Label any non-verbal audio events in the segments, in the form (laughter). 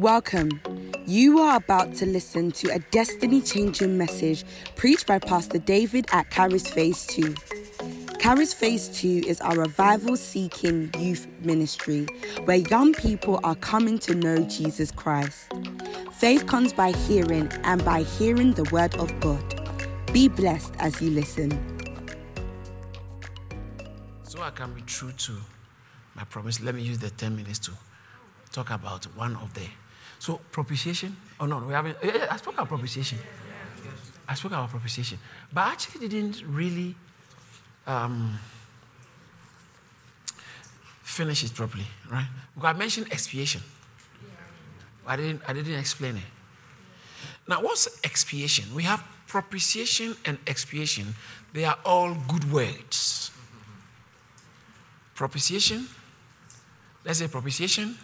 Welcome. You are about to listen to a destiny changing message preached by Pastor David at Caris Phase 2. Caris Phase 2 is our revival seeking youth ministry where young people are coming to know Jesus Christ. Faith comes by hearing, and by hearing the word of God. Be blessed as you listen. So I can be true to my promise. Let me use the 10 minutes to talk about one of the. So, propitiation? Oh, no, we haven't. I spoke about propitiation. I spoke about propitiation. But I actually didn't really um, finish it properly, right? Because I mentioned expiation. I didn't, I didn't explain it. Now, what's expiation? We have propitiation and expiation. They are all good words. Propitiation. Let's say propitiation.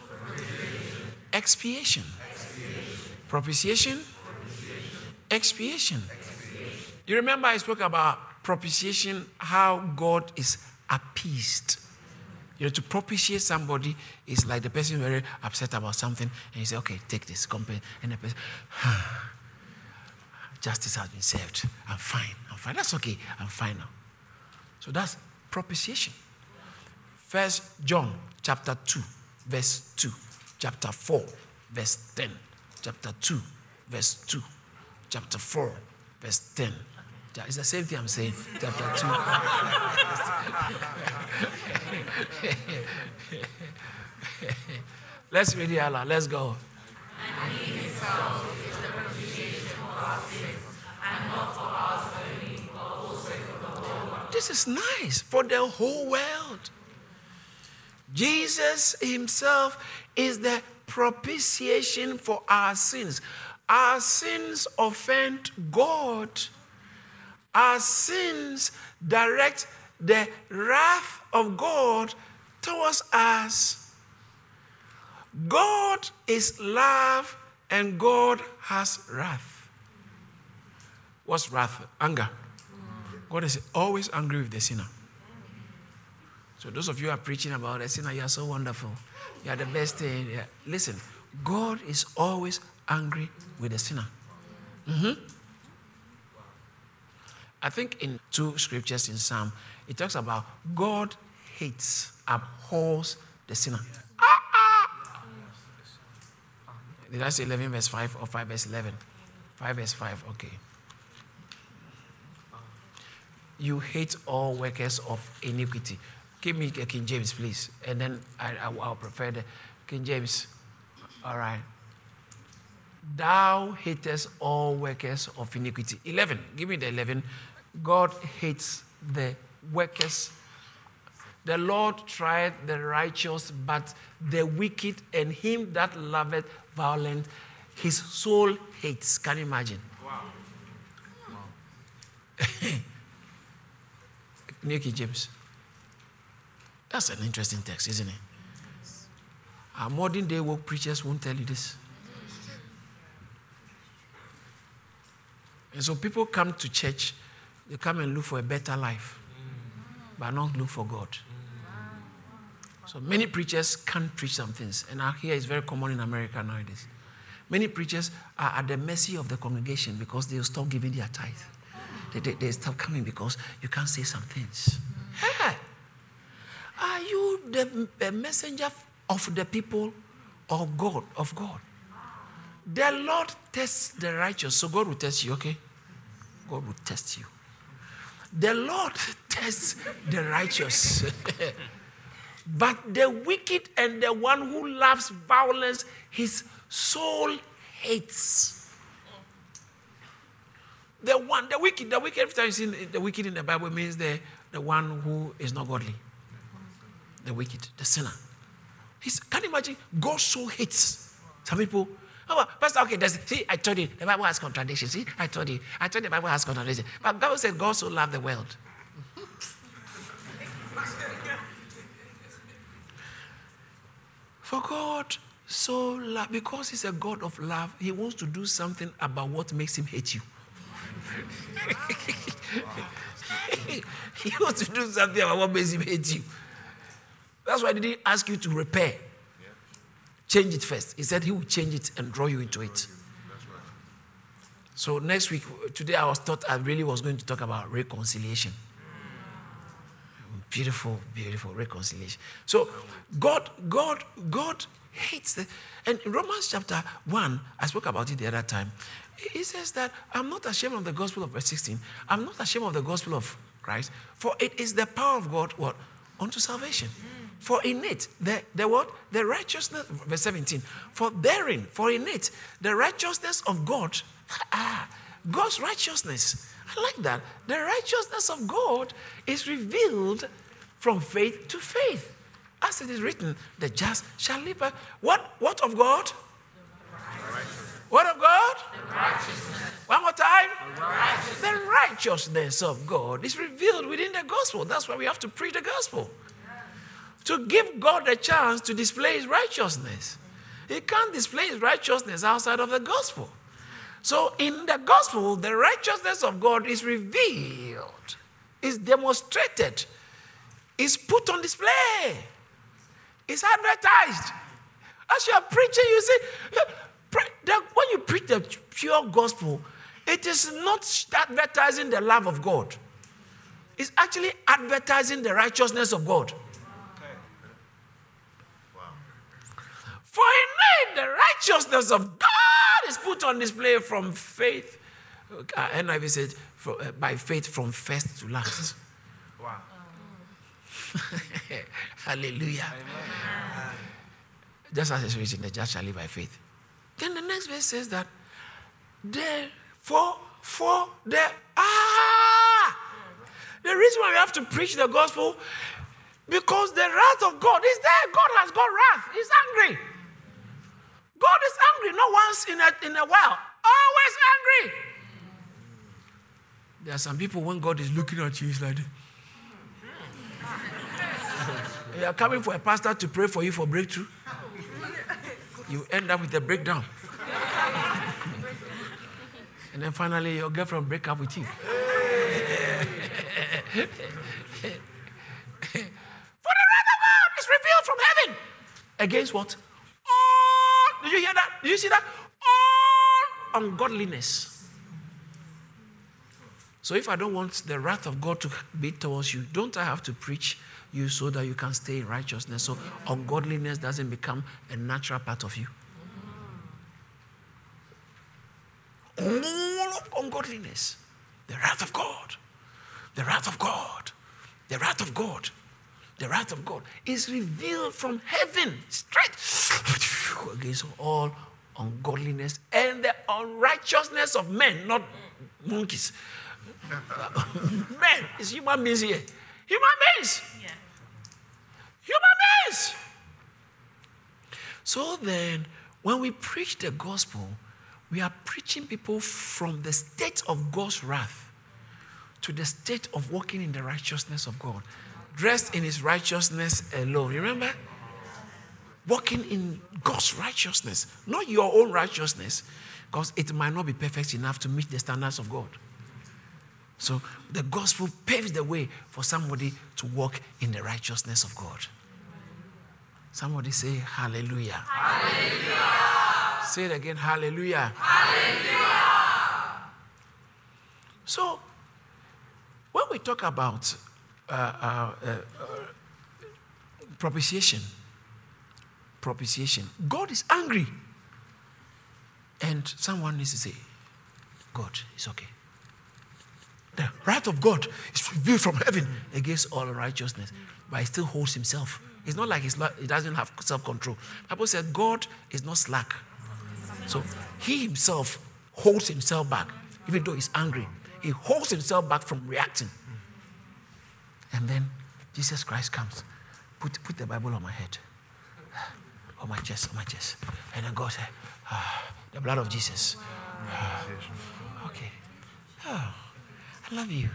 Expiation. Propitiation. Expiation. You remember I spoke about propitiation, how God is appeased. You know, to propitiate somebody is like the person very upset about something, and you say, okay, take this, compare, and the person, justice has been served. I'm fine. I'm fine. That's okay. I'm fine now. So that's propitiation. First John chapter 2, verse 2. Chapter 4, verse 10. Chapter 2, verse 2. Chapter 4, verse 10. It's the same thing I'm saying. Chapter 2. (laughs) Let's read it aloud. Let's go. This is nice for the whole world. Jesus Himself is the propitiation for our sins. Our sins offend God. Our sins direct the wrath of God towards us. God is love and God has wrath. What's wrath? Anger. God is always angry with the sinner. So those of you who are preaching about the sinner, you are so wonderful. You are the best thing. Yeah. Listen, God is always angry with the sinner. Mm-hmm. I think in two scriptures in Psalm, it talks about God hates, abhors the sinner. Ah, ah. Did I say 11 verse 5 or 5 verse 11? 5 verse 5, okay. You hate all workers of iniquity. Give me King James, please. And then I, I, will prefer the King James. All right. Thou hatest all workers of iniquity. 11. Give me the 11. God hates the workers. The Lord tried the righteous, but the wicked and him that loveth violence, his soul hates. Can you imagine? Wow. (laughs) wow. Nicky James. That's an interesting text, isn't it? Our modern day woke preachers won't tell you this. And so people come to church, they come and look for a better life, but not look for God. So many preachers can't preach some things, and out here it's very common in America nowadays. Many preachers are at the mercy of the congregation because they'll stop giving their tithe. They, they, they stop coming because you can't say some things. Are you the, messenger of the people or God? Of God? The Lord tests the righteous, so God will test you, okay? God will test you. The Lord tests the righteous. (laughs) but the wicked and the one who loves violence, his soul hates. The one, the wicked, the wicked, every time you see the wicked in the Bible means the, the one who is not godly. The wicked, the sinner. He's, can you imagine? God so hates some people Oh, Pastor, okay, see, I told you, the Bible has contradictions. See, I told you, I told you the Bible has contradictions. But Bible said God so loved the world. For God so love, because He's a God of love, He wants to do something about what makes Him hate you. (laughs) he wants to do something about what makes Him hate you. That's why He didn't ask you to repair. change it first. He said he will change it and draw you into it. So next week, today I was thought I really was going to talk about reconciliation. Beautiful, beautiful reconciliation. So God, God, God hates the and in Romans chapter 1, I spoke about it the other time. He says that I'm not ashamed of the gospel of verse 16. I'm not ashamed of the gospel of Christ, for it is the power of God what? Unto salvation. For in it, the, the what? The righteousness, verse 17. For therein, for in it, the righteousness of God, (laughs) ah, God's righteousness. I like that. The righteousness of God is revealed from faith to faith. As it is written, the just shall live by what? What of God? What of God? One more time. The righteousness. the righteousness of God is revealed within the gospel. That's why we have to preach the gospel. To give God a chance to display his righteousness. He can't display his righteousness outside of the gospel. So in the gospel, the righteousness of God is revealed, is demonstrated, is put on display. is advertised. As you are preaching, you see, when you preach the pure gospel, it is not advertising the love of God. It's actually advertising the righteousness of God. For in me, the righteousness of God is put on display from faith. Uh, NIV said, uh, by faith from first to last. Wow. (laughs) Hallelujah. Amen. Just as it's written, the just shall live by faith. Then the next verse says that, therefore, for the, ah, the reason why we have to preach the gospel, because the wrath of God is there. God has got wrath. He's angry. God is angry, not once in a, in a while, always angry. There are some people, when God is looking at you, he's like, you are coming for a pastor to pray for you for breakthrough. You end up with a breakdown. and then finally, your girlfriend break up with you. (laughs) for the wrath of God is revealed from heaven. Against what? Did you see that? All ungodliness. So if I don't want the wrath of God to be towards you, don't I have to preach you so that you can stay in righteousness. So ungodliness doesn't become a natural part of you. All of ungodliness, the wrath of God, the wrath of God, the wrath of God, the wrath of God is revealed from heaven straight against all ungodliness and the unrighteousness of men, not monkeys. (laughs) men, it's human beings here. Human beings. Yeah. Human beings. So then, when we preach the gospel, we are preaching people from the state of God's wrath to the state of walking in the righteousness of God, dressed in his righteousness alone. You Remember? Walking in God's righteousness, not your own righteousness, because it might not be perfect enough to meet the standards of God. So the gospel paves the way for somebody to walk in the righteousness of God. Somebody say hallelujah. Hallelujah. Say it again, hallelujah. Hallelujah. So, when we talk about uh, uh, uh, propitiation, propitiation, God is angry. And someone needs to say, God, it's okay. The wrath of God is revealed from heaven against all righteousness, but he still holds himself. It's not like he's not, he doesn't have self control. Bible said God is not slack. So he himself holds himself back, even though he's angry. He holds himself back from reacting. And then Jesus Christ comes. Put, put the Bible on my head, on my chest, on my chest. And then God said, ah, The blood of Jesus. Ah, okay. Oh, I love you.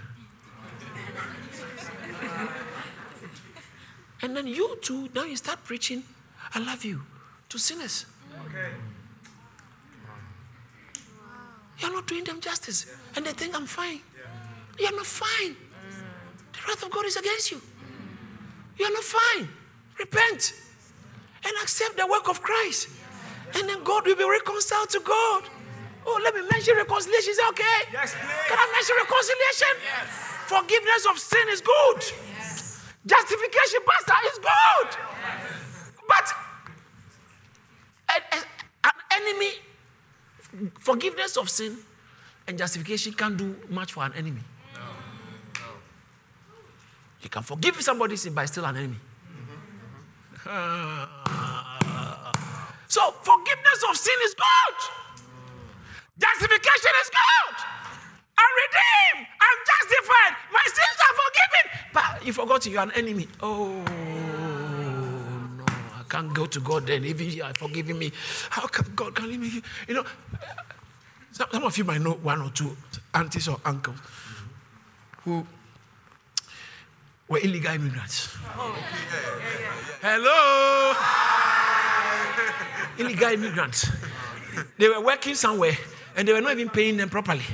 And then you too, now you start preaching, I love you, to sinners. Okay. You're not doing them justice. And they think I'm fine. You're not fine. The wrath of God is against you. You're not fine. Repent. And accept the work of Christ. And then God will be reconciled to God. Oh, let me mention reconciliation. Is that okay? Yes, please. Can I mention reconciliation? Yes. Forgiveness of sin is good. Yes. Justification, Pastor, is good. Yes. But an enemy, forgiveness of sin and justification can't do much for an enemy. No. No. You can forgive somebody's sin, but still an enemy. Mm-hmm. (laughs) so forgiveness of sin is good. Justification is good. I'm redeemed. I'm justified. My sins are forgiven. But you forgot you're an enemy. Oh no, I can't go to God then. Even you are forgiving me. How can God can leave me? You know, some, of you might know one or two aunties or uncles who were illegal immigrants. Oh, Hello. (laughs) illegal immigrants. They were working somewhere and they were not even paying them properly.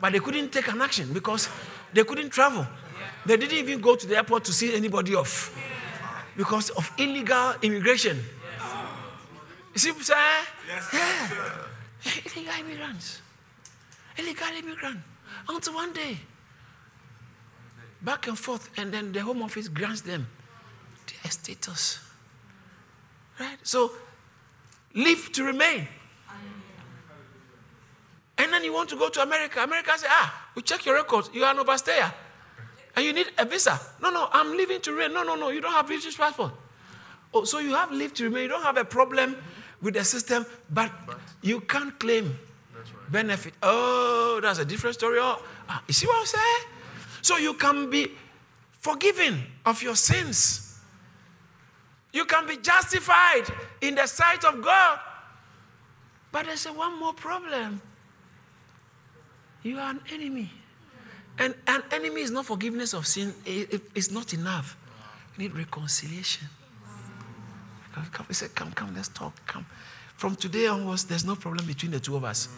But they couldn't take an action because they couldn't travel. They didn't even go to the airport to see anybody off because of illegal immigration. You see sir? I'm? Yeah. Illegal immigrants. Illegal immigrant. Until one day, back and forth, and then the Home Office grants them their status. Right? So, leave to remain. And then you want to go to America. America say, ah, we check your records. You are an overstayer. And you need a visa. No, no, I'm leaving to remain. No, no, no, you don't have British passport. Oh, so you have leave to remain. You don't have a problem with the system, but you can't claim benefit. Oh, that's a different story. Oh, ah, you see what I'm saying? So you can be forgiven of your sins. You can be justified in the sight of God. But there's one more problem. You are an enemy. And an enemy is not forgiveness of sin, It- it- it's not enough. You need reconciliation. Come, come, he said, come, come, let's talk. Come. From today onwards, there's no problem between the two of us.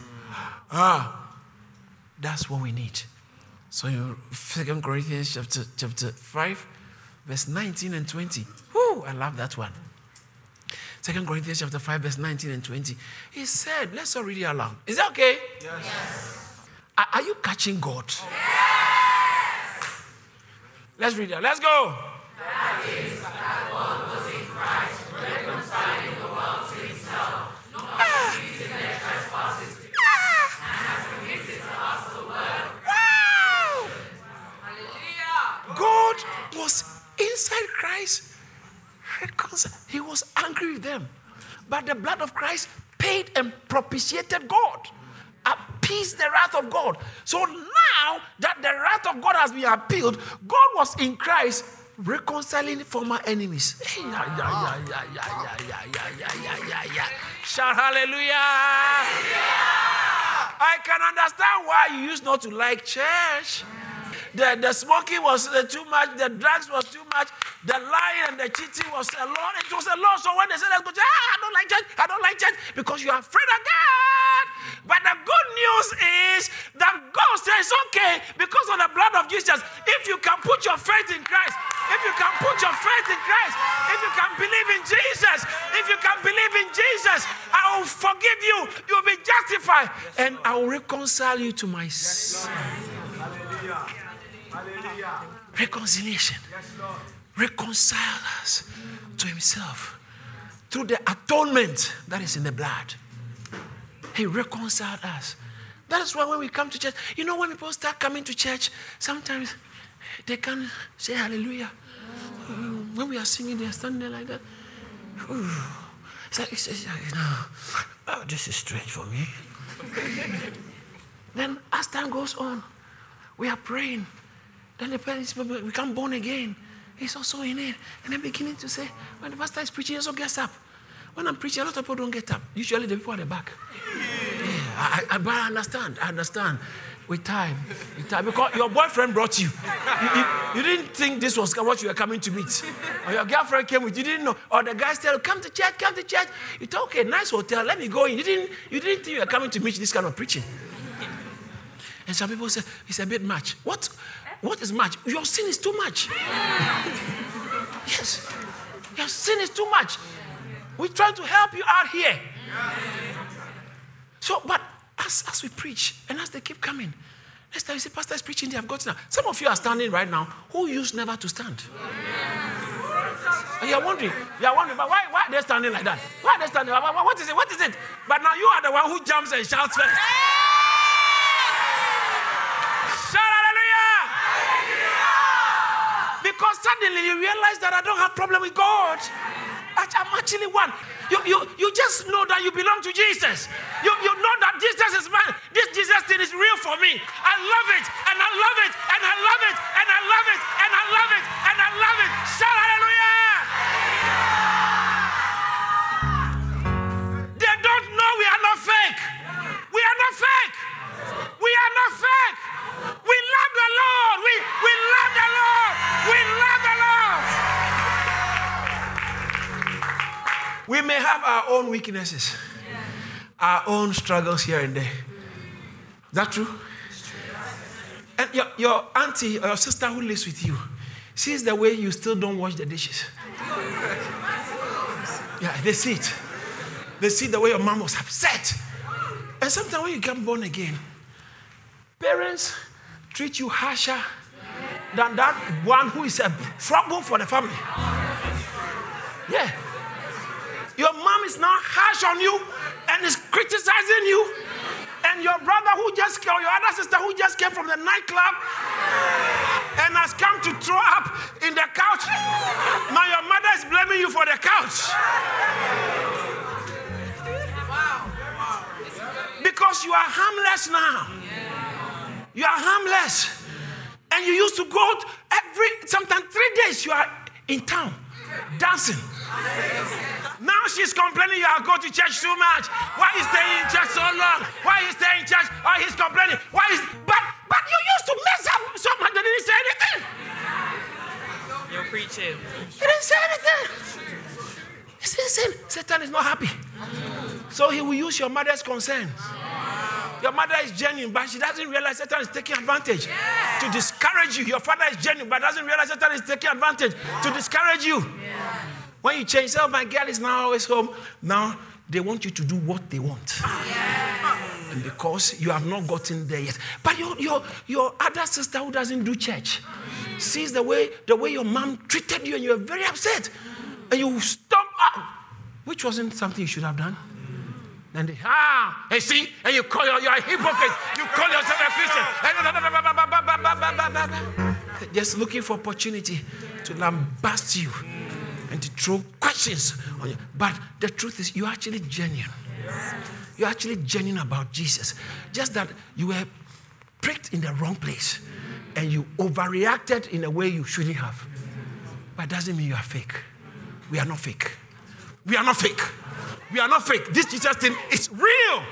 Ah, that's what we need. So Second Corinthians chapter, chapter 5, verse 19 and 20. Whoo, I love that one. Second Corinthians chapter 5, verse 19 and 20. He said, let's all read it aloud. Is that okay? Are, are you catching God? Yes. Let's read it. Let's go. That is, that God was inside Christ. reconciled. He was was angry with them. But the blood of Christ paid and propitiated God, appeased the wrath of God. So now that the wrath of God has been appealed, God was in Christ reconciling former enemies. Shout hallelujah. I can understand why you used not to like church. The, the smoking was uh, too much, the drugs was too much, the lying and the cheating was a lot. It was a lot. So when they said, let's go to church, ah, I don't like church, I don't like church, because you are afraid of God. But the good news is that God says, okay, because of the blood of Jesus, if you can put your faith in Christ, if you can put your faith in Christ, if you can believe in Jesus, if you can believe in Jesus, I will forgive you. You will be justified, and I will reconcile you to my son. Hallelujah. Hallelujah. Reconciliation. Yes, Lord. Reconcile us to Himself through the atonement that is in the blood. He reconciled us. That's why when we come to church, you know, when people start coming to church, sometimes they can't say hallelujah. When we are singing, they are standing there like that. It's like, it's, it's like, you know, oh, this is strange for me. (laughs) then as time goes on, we are praying. Then the parents become born again. He's also in it. And they're beginning to say, when the pastor is preaching, he also gets up. When I'm preaching, a lot of people don't get up. Usually the people at the back. I, I, but I understand. I understand. With time. With time. Because your boyfriend brought you. You, you. you didn't think this was what you were coming to meet. Or your girlfriend came with you. didn't know. Or the guy said, come to church, come to church. You thought, okay, nice hotel, let me go in. You didn't, you didn't think you were coming to meet this kind of preaching. And some people say, it's a bit much. What? What is much? Your sin is too much. yes. Your sin is too much. We're trying to help you out here. So, but as, as we preach and as they keep coming, next time you see pastor is preaching, they have gotten now. Some of you are standing right now who used never to stand. And you're wondering, you're wondering, but why, why are they standing like that? Why are they standing? What is it? What is it? But now you are the one who jumps and shouts first. Shout hallelujah! Because suddenly you realize that I don't have problem with God. I'm actually one. You, you, you just know that you belong to Jesus. You, you know that Jesus is mine. This Jesus thing is real for me. I love it, and I love it, and I love it, and I love it, and I love it, and I love it. Shout hallelujah! We may have our own weaknesses, our own struggles here and there. Is that true? And your, your auntie or your sister who lives with you sees the way you still don't wash the dishes. Yeah, they see it. They see the way your mom was upset. And sometimes when you get born again, parents treat you harsher than that one who is a trouble for the family. Yeah. Your mom is now harsh on you and is criticizing you. And your brother who just came, or your other sister who just came from the nightclub and has come to throw up in the couch. Now your mother is blaming you for the couch. Because you are harmless now. You are harmless. And you used to go every, sometimes three days you are in town dancing. Now she's complaining you are going to church too much. Why you staying in church so long? Why you staying in church? Oh, he's complaining. Why is but but you used to mess up so much that didn't say anything. You're preaching. He didn't say anything. He said, "Satan- Satan is not happy. So he will use your mother's concerns. Your mother is genuine, but she doesn't realize Satan is taking advantage to discourage you. Your father is genuine, but doesn't realize Satan is taking advantage to discourage you. When you change, oh, my girl is now always home. Now they want you to do what they want. And because you have not gotten there yet. But your, your, your other sister who doesn't do church sees the way, the way your mom treated you and you're very upset. And you stomp up, which wasn't something you should have done. And they, ah, and see, and you call your, you're a hypocrite. You call yourself a Christian. Just looking for opportunity to lambast you and to throw questions on you. But the truth is, you're actually genuine. You're actually genuine about Jesus. Just that you were pricked in the wrong place and you overreacted in a way you shouldn't have. But it doesn't mean you are fake. We are not fake. We are not fake. We are not fake. This Jesus thing is real.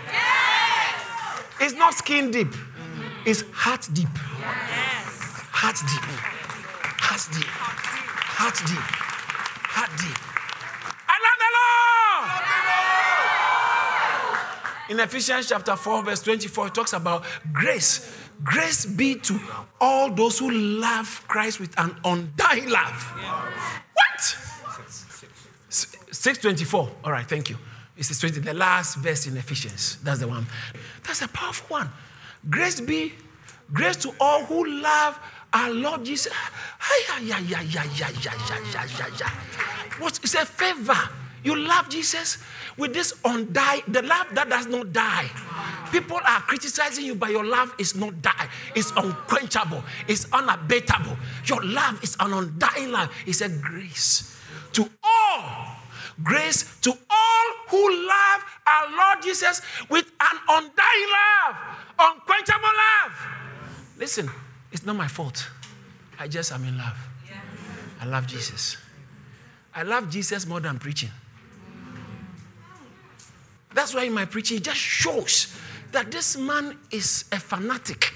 It's not skin deep. It's heart deep. Heart deep. Heart deep. Heart deep. Heart deep. In Ephesians chapter 4, verse 24, it talks about grace. Grace be to all those who love Christ with an undying love. What? 624. All right, thank you. It's the 20, the last verse in Ephesians. That's the one. That's a powerful one. Grace be, grace to all who love our Lord Jesus. What is a favor? You love Jesus with this undie, the love that does not die. People are criticizing you, but your love is not die. It's unquenchable. It's unabatable. Your love is an undying love. It's a grace to all grace to all who love our Lord Jesus with an undying love, unquenchable love. Listen, it's not my fault. I just am in love. I love Jesus. I love Jesus more than preaching. That's why in my preaching, it just shows that this man is a fanatic.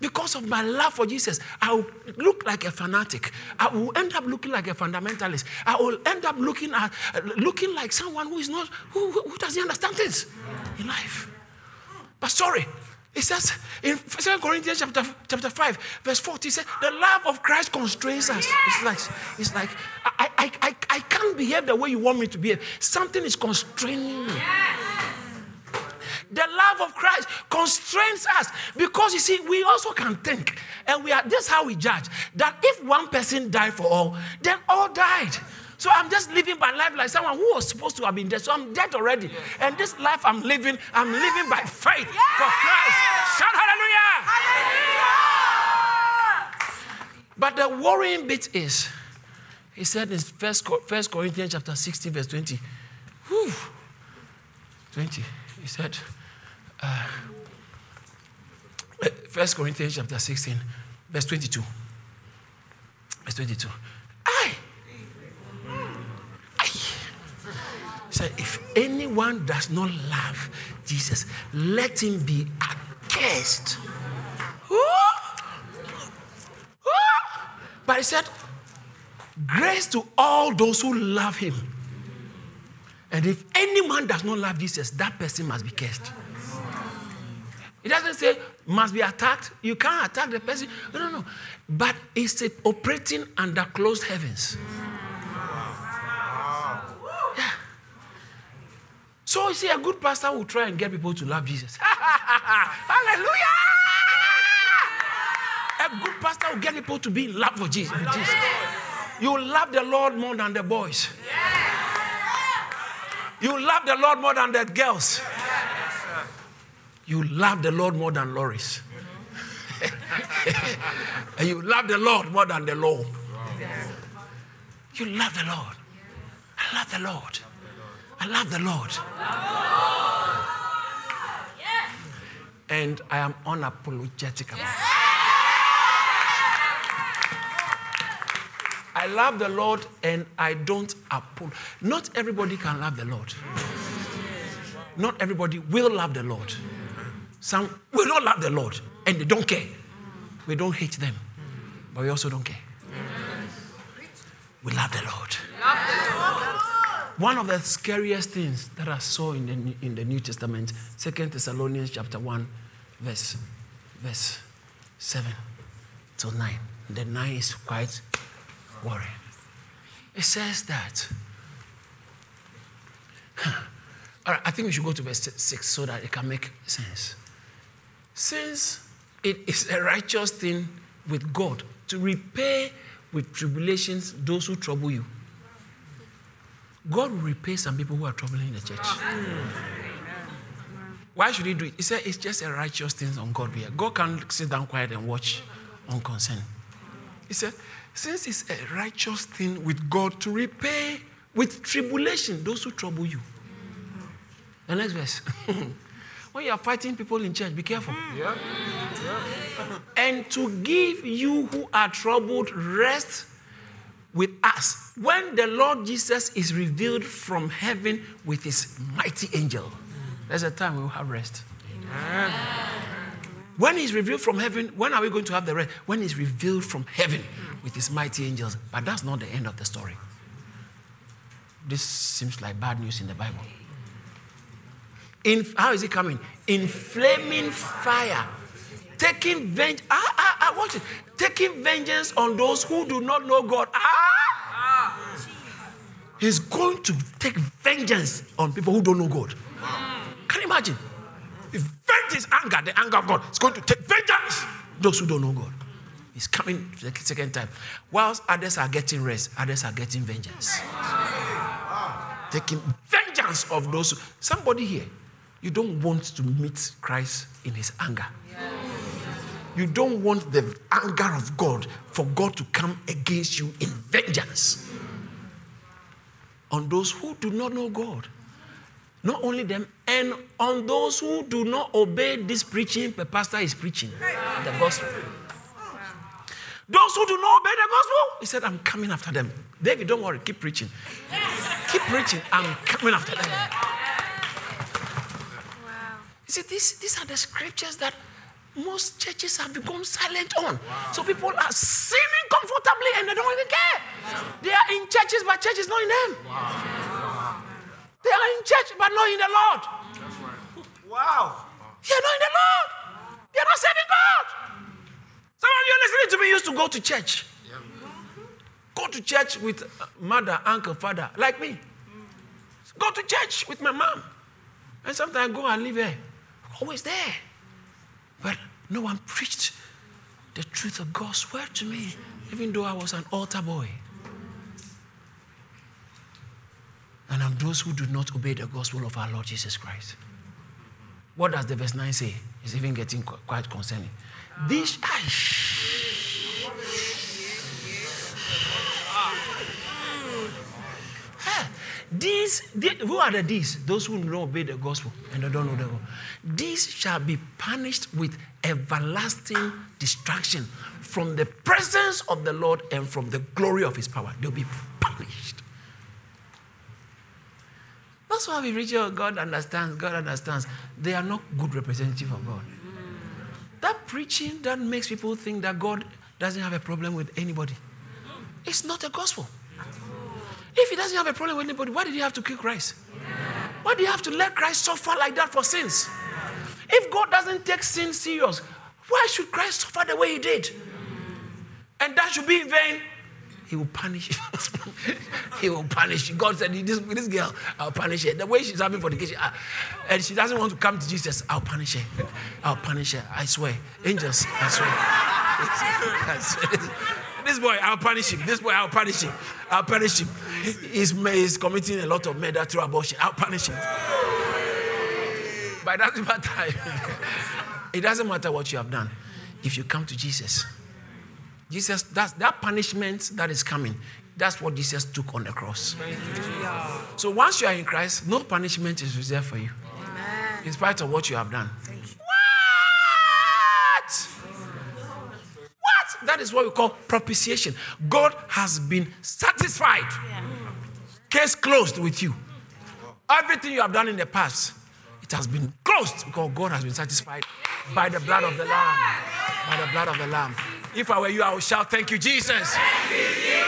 Because of my love for Jesus, I will look like a fanatic. I will end up looking like a fundamentalist. I will end up looking at looking like someone who is not who, who doesn't understand things in life. But sorry, It says in 2 Corinthians chapter, chapter 5, verse 40, it says, the love of Christ constrains us. It's like, it's like I, I, I, I can't behave the way you want me to behave. Something is constraining me. The love of Christ constrains us because you see, we also can think, and we are this is how we judge that if one person died for all, then all died. So I'm just living my life like someone who was supposed to have been dead. So I'm dead already. And this life I'm living, I'm living by faith for Christ. Shout hallelujah. But the worrying bit is, he said in First, Corinthians chapter 16, verse 20. Whew, 20. He said, uh, First Corinthians chapter 16, verse 22. Verse 22. Said, if anyone does not love Jesus, let him be accursed. But he said, grace to all those who love him. And if any man does not love Jesus, that person must be cursed. It doesn't say must be attacked. You can't attack the person. No, no, no. But it's operating under closed heavens. So you see, a good pastor will try and get people to love Jesus. (laughs) Hallelujah! A good pastor will get people to be in love for Jesus. With Jesus. You love the Lord more than the boys. You love the Lord more than the girls. You love the Lord more than Loris. (laughs) and you love the Lord more than the law. You love the Lord. I love the Lord. I love the Lord. And I am unapologetic about it. I love the Lord and I don't apologize. Not everybody can love the Lord. Not everybody will love the Lord. Some will not love the Lord and they don't care. We don't hate them, but we also don't care. We love the Lord. One of the scariest things that I saw in the, in the New Testament, Second Thessalonians chapter 1, verse, verse 7 to 9. The 9 is quite worrying. It says that. (laughs) All right, I think we should go to verse 6 so that it can make sense. Since it is a righteous thing with God to repay with tribulations those who trouble you God will repay some people who are troubling the church. Why should he do it? He said it's just a righteous thing on God here. God can't sit down quiet and watch unconcerned. He said, since it's a righteous thing with God to repay with tribulation those who trouble you. The next verse. (laughs) when you are fighting people in church, be careful. Mm. Yeah. Yeah. and to give you who are troubled rest with us when the Lord Jesus is revealed from heaven with his mighty angel. There's a time we will have rest. Amen. When he's revealed from heaven, when are we going to have the rest? When he's revealed from heaven with his mighty angels. But that's not the end of the story. This seems like bad news in the Bible. In, how is it coming? In flaming fire taking vengeance. Ah, ah, ah, watch it. Taking vengeance on those who do not know God. Ah! ah. He's going to take vengeance on people who don't know God. Can you imagine? If his anger, the anger of God, is going to take vengeance those who don't know God. He's coming the second time. Whilst others are getting rest, others are getting vengeance. Taking vengeance of those. Somebody here, you don't want to meet Christ in his anger. You don't want the anger of God for God to come against you in vengeance on those who do not know God. Not only them, and on those who do not obey this preaching, the pastor is preaching the gospel. Those who do not obey the gospel, he said, I'm coming after them. David, don't worry, keep preaching. Keep preaching, I'm coming after them. Wow. You see, these, these are the scriptures that most churches have become silent on. Wow. So people are sinning comfortably and they don't even care. Wow. They are in churches, but church is not in them. Wow. They are in church, but not in the Lord. Wow. You're not in the Lord. You're not serving God. Some of you listening to me used to go to church. Go to church with uh, mother, uncle, father, like me. Go to church with my mom. And sometimes I go and live there. Always there. But no one preached the truth of God's word to me, even though I was an altar boy. And I'm those who do not obey the gospel of our Lord Jesus Christ. What does the verse 9 say? It's even getting quite concerning. This, These, who are the these? Those who don't obey the gospel and they don't know the gospel. These shall be punished with everlasting destruction from the presence of the Lord and from the glory of his power. They'll be punished. That's why we reach out. God understands. God understands. They are not good representative of God. That preaching that makes people think that God doesn't have a problem with anybody. It's not a gospel. If he doesn't have a problem with anybody, why did he have to kill Christ? Why did he have to let Christ suffer like that for sins? If God doesn't take sin serious, why should Christ suffer the way he did? And that should be in vain. He will punish you. (laughs) he will punish you. God said, this, this girl, I'll punish her. The way she's having fornication, uh, and she doesn't want to come to Jesus, I'll punish her. I'll punish her. I swear. Angels, I swear. (laughs) I swear. (laughs) This boy, I'll punish him. This boy, I'll punish him. I'll punish him. He's, committing a lot of murder through abortion. Uh, I'll punish him. But it doesn't matter. (laughs) it doesn't matter what you have done. If you come to Jesus, Jesus, that's that punishment that is coming. That's what Jesus took on the cross. So once you are in Christ, no punishment is reserved for you. Amen. In spite of what you have done. What? That is what we call propitiation. God has been satisfied. Case closed with you. Everything you have done in the past, it has been closed because God has been satisfied by the blood of the Lamb. By the blood of the Lamb. If I were you, I would shout, Thank you, Jesus. Thank you, Jesus.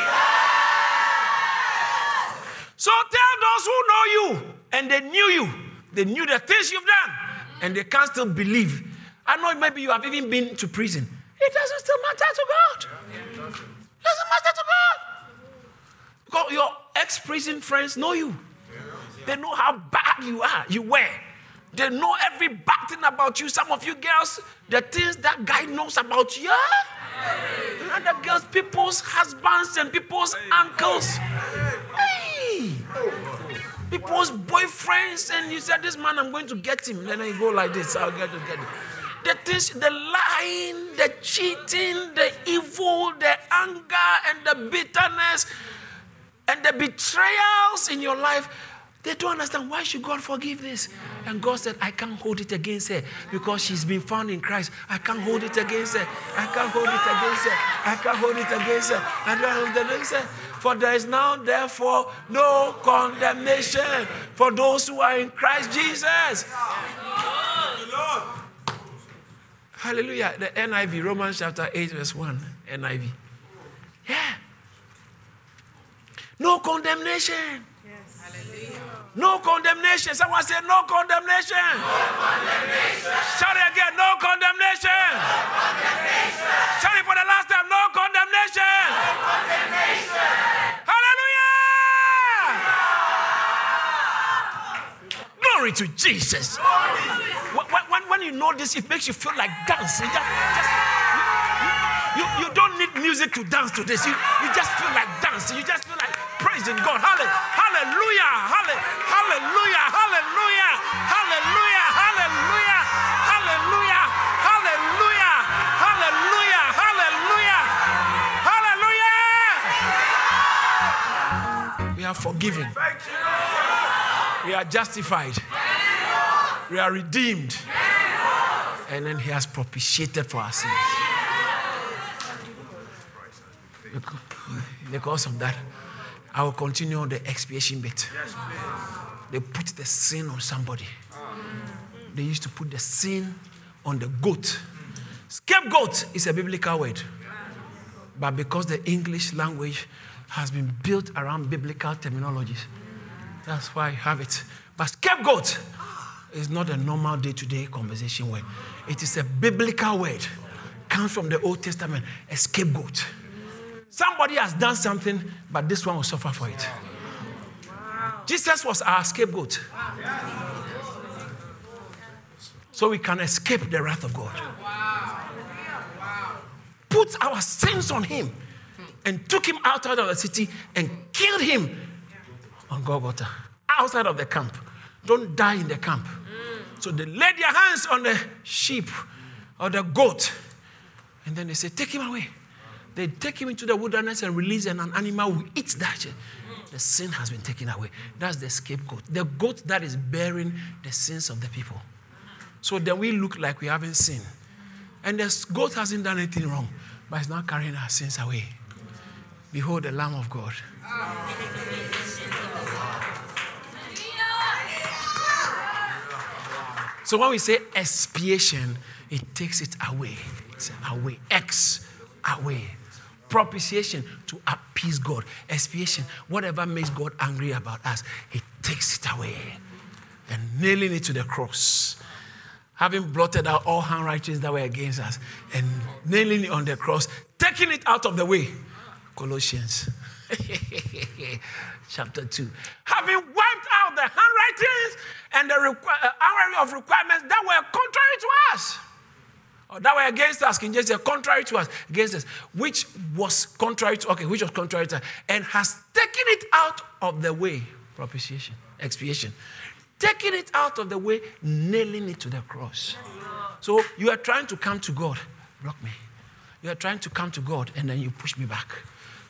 So tell those who know you and they knew you, they knew the things you've done, and they can't still believe. I know maybe you have even been to prison. It doesn't still matter to God. It doesn't matter to God. Your ex prison friends know you. They know how bad you are, you were. They know every bad thing about you. Some of you girls, the things that guy knows about you. And the girls, people's husbands and people's uncles. Hey. People's boyfriends, and you said, This man, I'm going to get him. Then I go like this, I'll get to get him the things, the lying, the cheating, the evil, the anger, and the bitterness, and the betrayals in your life, they don't understand why should God forgive this? And God said, I can't hold it against her because she's been found in Christ. I can't hold it against her. I can't hold it against her. I can't hold it against her. I can't hold it against her. For there is now, therefore, no condemnation for those who are in Christ Jesus. Hallelujah. The NIV, Romans chapter 8, verse 1. NIV. Yeah. No condemnation. Yes. Hallelujah. No condemnation. Someone say, No condemnation. No condemnation. Shout it again. No condemnation. No condemnation. Shout it for the last time. No condemnation. No condemnation. Hallelujah. Glory to Jesus. Glory when, when you know this, it makes you feel like dancing. Just, just, music to dance to this. You, you just feel like dancing. You just feel like praising God. Hallelujah. Hallelujah. Hallelujah. Hallelujah. Hallelujah. Hallelujah. Hallelujah. Hallelujah. Hallelujah. Hallelujah. Hallelujah. We are forgiven. We are justified. We are redeemed. And then He has propitiated for our sins. Because of that, I will continue on the expiation bit. They put the sin on somebody. They used to put the sin on the goat. Scapegoat is a biblical word. But because the English language has been built around biblical terminologies, that's why I have it. But scapegoat is not a normal day to day conversation word. It is a biblical word. Comes from the Old Testament, a scapegoat. Somebody has done something, but this one will suffer for it. Jesus was our scapegoat. So we can escape the wrath of God. Put our sins on him and took him out of the city and killed him on Golgotha, outside of the camp. Don't die in the camp. So they laid their hands on the sheep or the goat, and then they said, Take him away. They take him into the wilderness and release, and an animal will eat that. The sin has been taken away. That's the scapegoat. The goat that is bearing the sins of the people. So then we look like we haven't sinned. And the goat hasn't done anything wrong, but it's not carrying our sins away. Behold the Lamb of God. So when we say expiation, it takes it away. It's away. X, away. Propitiation to appease God. Expiation, whatever makes God angry about us, He takes it away. And nailing it to the cross. Having blotted out all handwritings that were against us and nailing it on the cross, taking it out of the way. Colossians (laughs) chapter 2. Having wiped out the handwritings and the requ- uh, of requirements that were contrary to us. That were against us, King James said, contrary to us, against us, which was contrary to, okay, which was contrary to us, and has taken it out of the way, propitiation, expiation. Taking it out of the way, nailing it to the cross. So you are trying to come to God, block me. You are trying to come to God, and then you push me back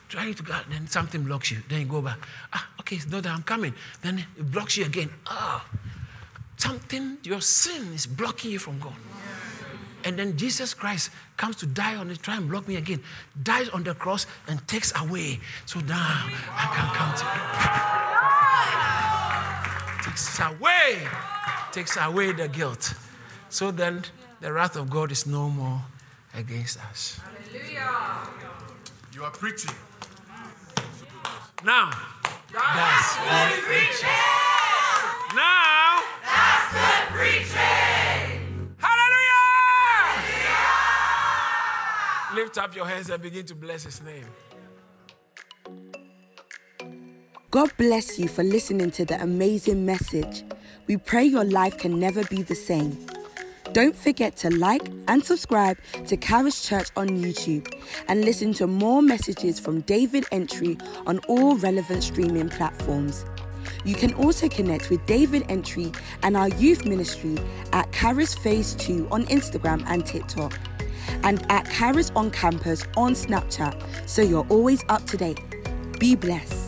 trying to go, then something blocks you. Then you go back. Ah, okay, it's not that I'm coming. Then it blocks you again. Ah, something, your sin is blocking you from God. And then Jesus Christ comes to die on it, try and block me again. Dies on the cross and takes away. So now I can come to Takes away. Takes away the guilt. So then the wrath of God is no more against us. Hallelujah. You are preaching. Now, that's good preaching. Now, that's good preaching. Lift up your hands and begin to bless His name. God bless you for listening to the amazing message. We pray your life can never be the same. Don't forget to like and subscribe to Charis Church on YouTube and listen to more messages from David Entry on all relevant streaming platforms. You can also connect with David Entry and our youth ministry at Charis Phase 2 on Instagram and TikTok, and at Charis on Campus on Snapchat, so you're always up to date. Be blessed.